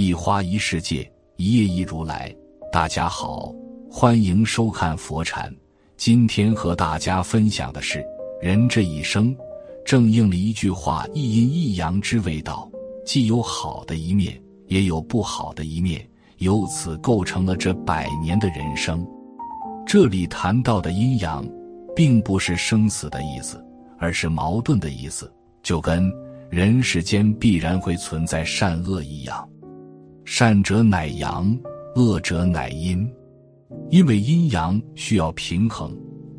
一花一世界，一叶一如来。大家好，欢迎收看佛禅。今天和大家分享的是，人这一生，正应了一句话：一阴一阳之谓道，既有好的一面，也有不好的一面，由此构成了这百年的人生。这里谈到的阴阳，并不是生死的意思，而是矛盾的意思，就跟人世间必然会存在善恶一样。善者乃阳，恶者乃阴。因为阴阳需要平衡，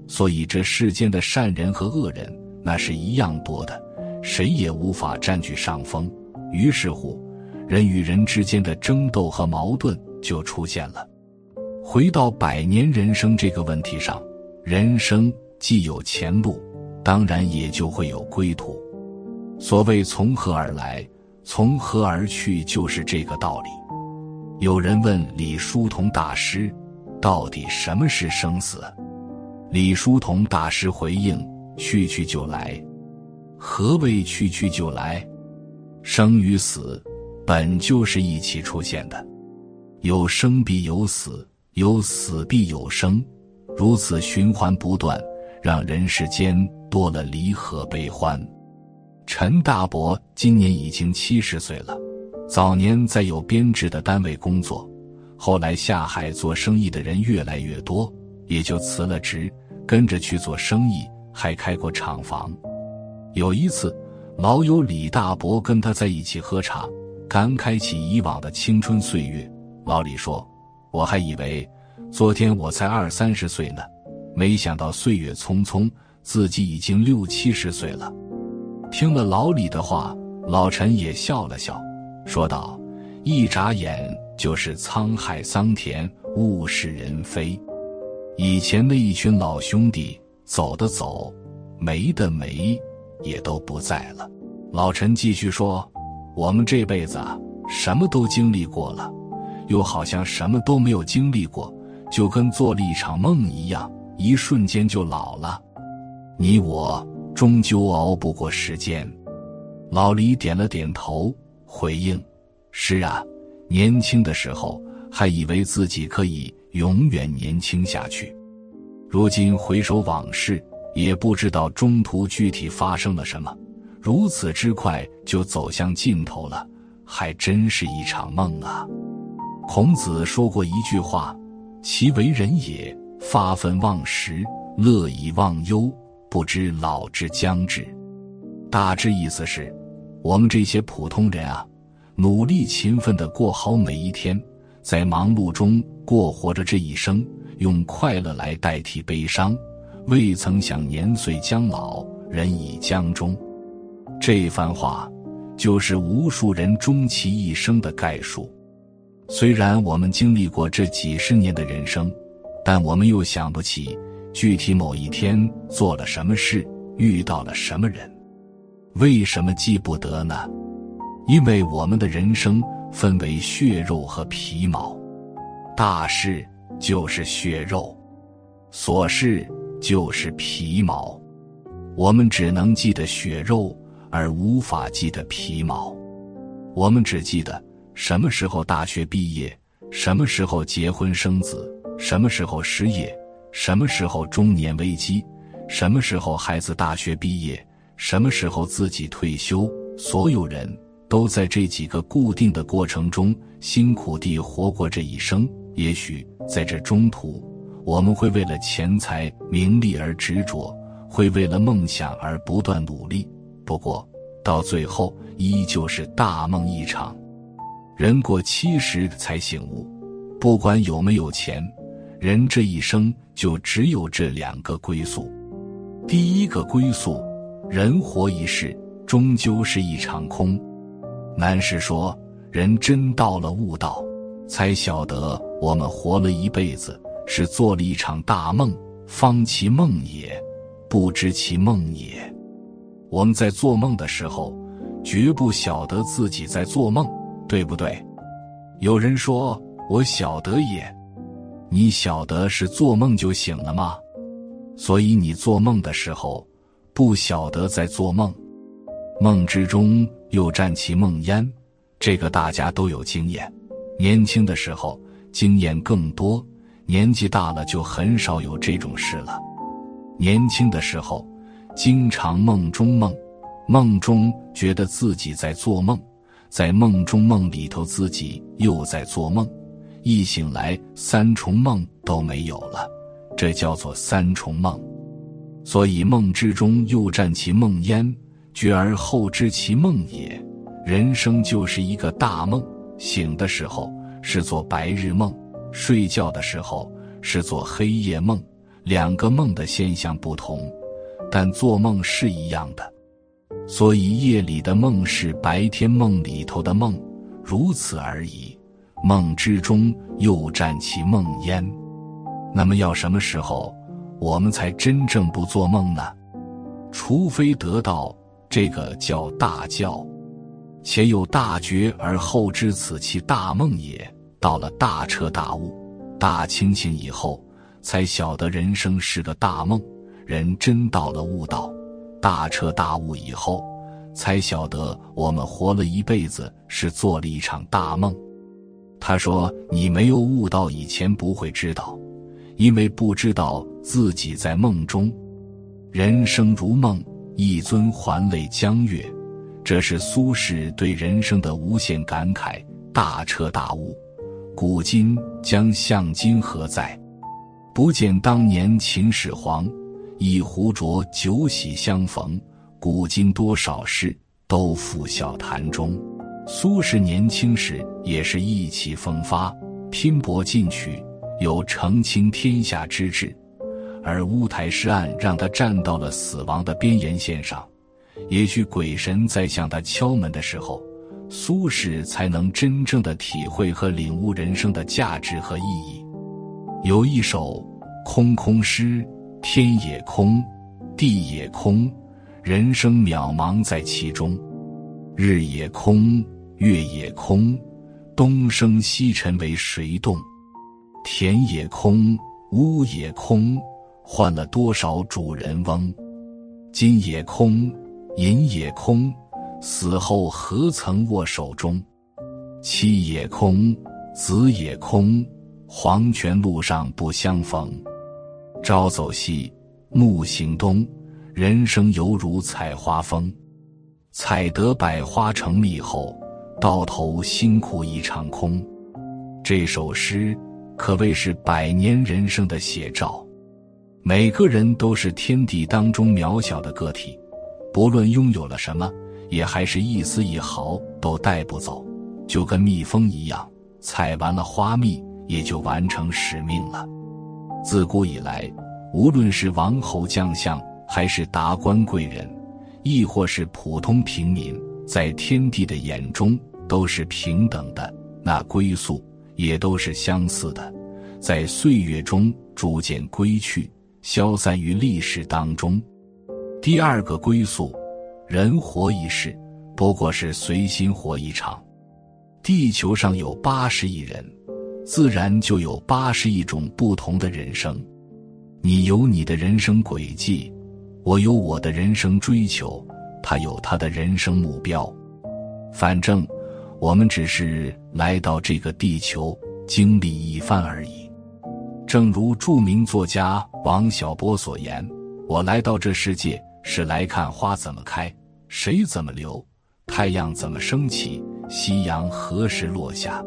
所以这世间的善人和恶人那是一样多的，谁也无法占据上风。于是乎，人与人之间的争斗和矛盾就出现了。回到百年人生这个问题上，人生既有前路，当然也就会有归途。所谓从何而来，从何而去，就是这个道理。有人问李叔同大师：“到底什么是生死？”李叔同大师回应：“去去就来。何谓去去就来？生与死本就是一起出现的，有生必有死，有死必有生，如此循环不断，让人世间多了离合悲欢。”陈大伯今年已经七十岁了。早年在有编制的单位工作，后来下海做生意的人越来越多，也就辞了职，跟着去做生意，还开过厂房。有一次，老友李大伯跟他在一起喝茶，感慨起以往的青春岁月。老李说：“我还以为昨天我才二三十岁呢，没想到岁月匆匆，自己已经六七十岁了。”听了老李的话，老陈也笑了笑。说道：“一眨眼就是沧海桑田，物是人非。以前的一群老兄弟，走的走，没的没，也都不在了。”老陈继续说：“我们这辈子，什么都经历过了，又好像什么都没有经历过，就跟做了一场梦一样，一瞬间就老了。你我终究熬不过时间。”老李点了点头。回应：“是啊，年轻的时候还以为自己可以永远年轻下去，如今回首往事，也不知道中途具体发生了什么，如此之快就走向尽头了，还真是一场梦啊。”孔子说过一句话：“其为人也，发愤忘食，乐以忘忧，不知老之将至。”大致意思是。我们这些普通人啊，努力勤奋的过好每一天，在忙碌中过活着这一生，用快乐来代替悲伤，未曾想年岁将老，人已将终。这番话，就是无数人终其一生的概述。虽然我们经历过这几十年的人生，但我们又想不起具体某一天做了什么事，遇到了什么人。为什么记不得呢？因为我们的人生分为血肉和皮毛，大事就是血肉，琐事就是皮毛。我们只能记得血肉，而无法记得皮毛。我们只记得什么时候大学毕业，什么时候结婚生子，什么时候失业，什么时候中年危机，什么时候孩子大学毕业。什么时候自己退休？所有人都在这几个固定的过程中辛苦地活过这一生。也许在这中途，我们会为了钱财名利而执着，会为了梦想而不断努力。不过，到最后依旧是大梦一场。人过七十才醒悟，不管有没有钱，人这一生就只有这两个归宿。第一个归宿。人活一世，终究是一场空。南师说：“人真到了悟道，才晓得我们活了一辈子，是做了一场大梦，方其梦也，不知其梦也。我们在做梦的时候，绝不晓得自己在做梦，对不对？有人说：‘我晓得也。’你晓得是做梦就醒了吗？所以你做梦的时候。”不晓得在做梦，梦之中又占其梦烟，这个大家都有经验。年轻的时候经验更多，年纪大了就很少有这种事了。年轻的时候经常梦中梦，梦中觉得自己在做梦，在梦中梦里头自己又在做梦，一醒来三重梦都没有了，这叫做三重梦。所以梦之中又占其梦焉，觉而后知其梦也。人生就是一个大梦，醒的时候是做白日梦，睡觉的时候是做黑夜梦。两个梦的现象不同，但做梦是一样的。所以夜里的梦是白天梦里头的梦，如此而已。梦之中又占其梦焉。那么要什么时候？我们才真正不做梦呢，除非得到这个叫大教，且有大觉而后知此其大梦也。到了大彻大悟、大清醒以后，才晓得人生是个大梦。人真到了悟道、大彻大悟以后，才晓得我们活了一辈子是做了一场大梦。他说：“你没有悟到以前不会知道。”因为不知道自己在梦中，人生如梦，一尊还酹江月，这是苏轼对人生的无限感慨，大彻大悟。古今将向今何在？不见当年秦始皇，一壶浊酒喜相逢。古今多少事，都付笑谈中。苏轼年轻时也是意气风发，拼搏进取。有澄清天下之志，而乌台诗案让他站到了死亡的边沿线上。也许鬼神在向他敲门的时候，苏轼才能真正的体会和领悟人生的价值和意义。有一首空空诗：天也空，地也空，人生渺茫在其中。日也空，月也空，东升西沉为谁动？田也空，屋也空，换了多少主人翁？金也空，银也空，死后何曾握手中？妻也空，子也空，黄泉路上不相逢。朝走西，暮行东，人生犹如采花蜂。采得百花成蜜后，到头辛苦一场空。这首诗。可谓是百年人生的写照。每个人都是天地当中渺小的个体，不论拥有了什么，也还是一丝一毫都带不走。就跟蜜蜂一样，采完了花蜜，也就完成使命了。自古以来，无论是王侯将相，还是达官贵人，亦或是普通平民，在天地的眼中都是平等的。那归宿。也都是相似的，在岁月中逐渐归去，消散于历史当中。第二个归宿，人活一世，不过是随心活一场。地球上有八十亿人，自然就有八十亿种不同的人生。你有你的人生轨迹，我有我的人生追求，他有他的人生目标。反正。我们只是来到这个地球经历一番而已，正如著名作家王小波所言：“我来到这世界是来看花怎么开，水怎么流，太阳怎么升起，夕阳何时落下。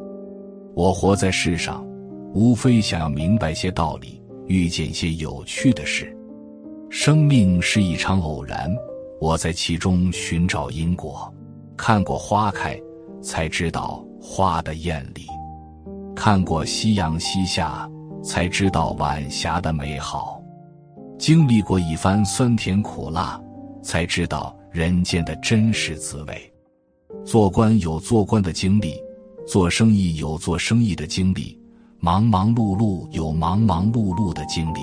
我活在世上，无非想要明白些道理，遇见些有趣的事。生命是一场偶然，我在其中寻找因果，看过花开。”才知道花的艳丽，看过夕阳西下，才知道晚霞的美好，经历过一番酸甜苦辣，才知道人间的真实滋味。做官有做官的经历，做生意有做生意的经历，忙忙碌碌有忙忙碌碌的经历。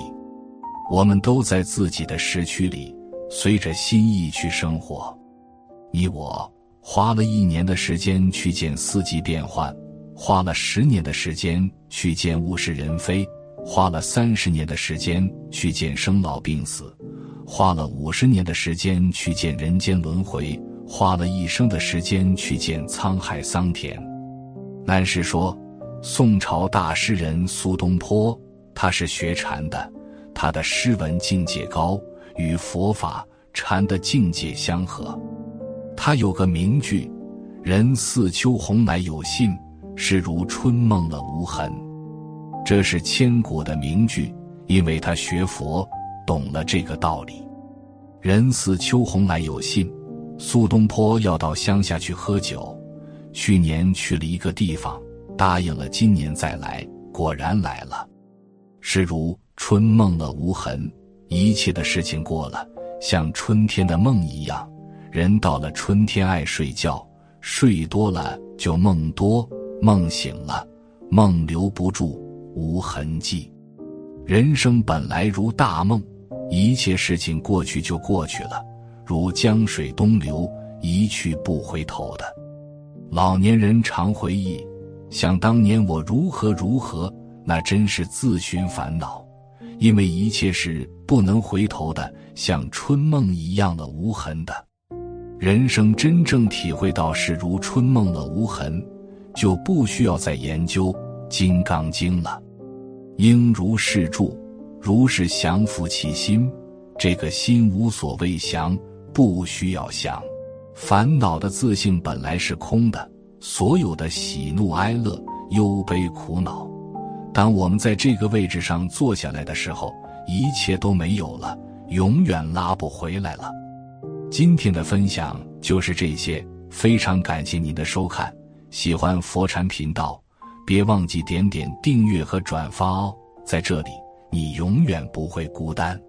我们都在自己的时区里，随着心意去生活。你我。花了一年的时间去见四季变换，花了十年的时间去见物是人非，花了三十年的时间去见生老病死，花了五十年的时间去见人间轮回，花了一生的时间去见沧海桑田。南师说，宋朝大诗人苏东坡，他是学禅的，他的诗文境界高，与佛法禅的境界相合。他有个名句：“人似秋鸿来有信，是如春梦了无痕。”这是千古的名句，因为他学佛，懂了这个道理。人似秋鸿来有信，苏东坡要到乡下去喝酒，去年去了一个地方，答应了今年再来，果然来了。是如春梦了无痕，一切的事情过了，像春天的梦一样。人到了春天爱睡觉，睡多了就梦多，梦醒了，梦留不住，无痕迹。人生本来如大梦，一切事情过去就过去了，如江水东流，一去不回头的。老年人常回忆，想当年我如何如何，那真是自寻烦恼，因为一切是不能回头的，像春梦一样的无痕的。人生真正体会到是如春梦了无痕，就不需要再研究《金刚经》了。应如是住，如是降伏其心。这个心无所谓降，不需要降。烦恼的自性本来是空的，所有的喜怒哀乐、忧悲苦恼，当我们在这个位置上坐下来的时候，一切都没有了，永远拉不回来了。今天的分享就是这些，非常感谢您的收看。喜欢佛禅频道，别忘记点点订阅和转发哦。在这里，你永远不会孤单。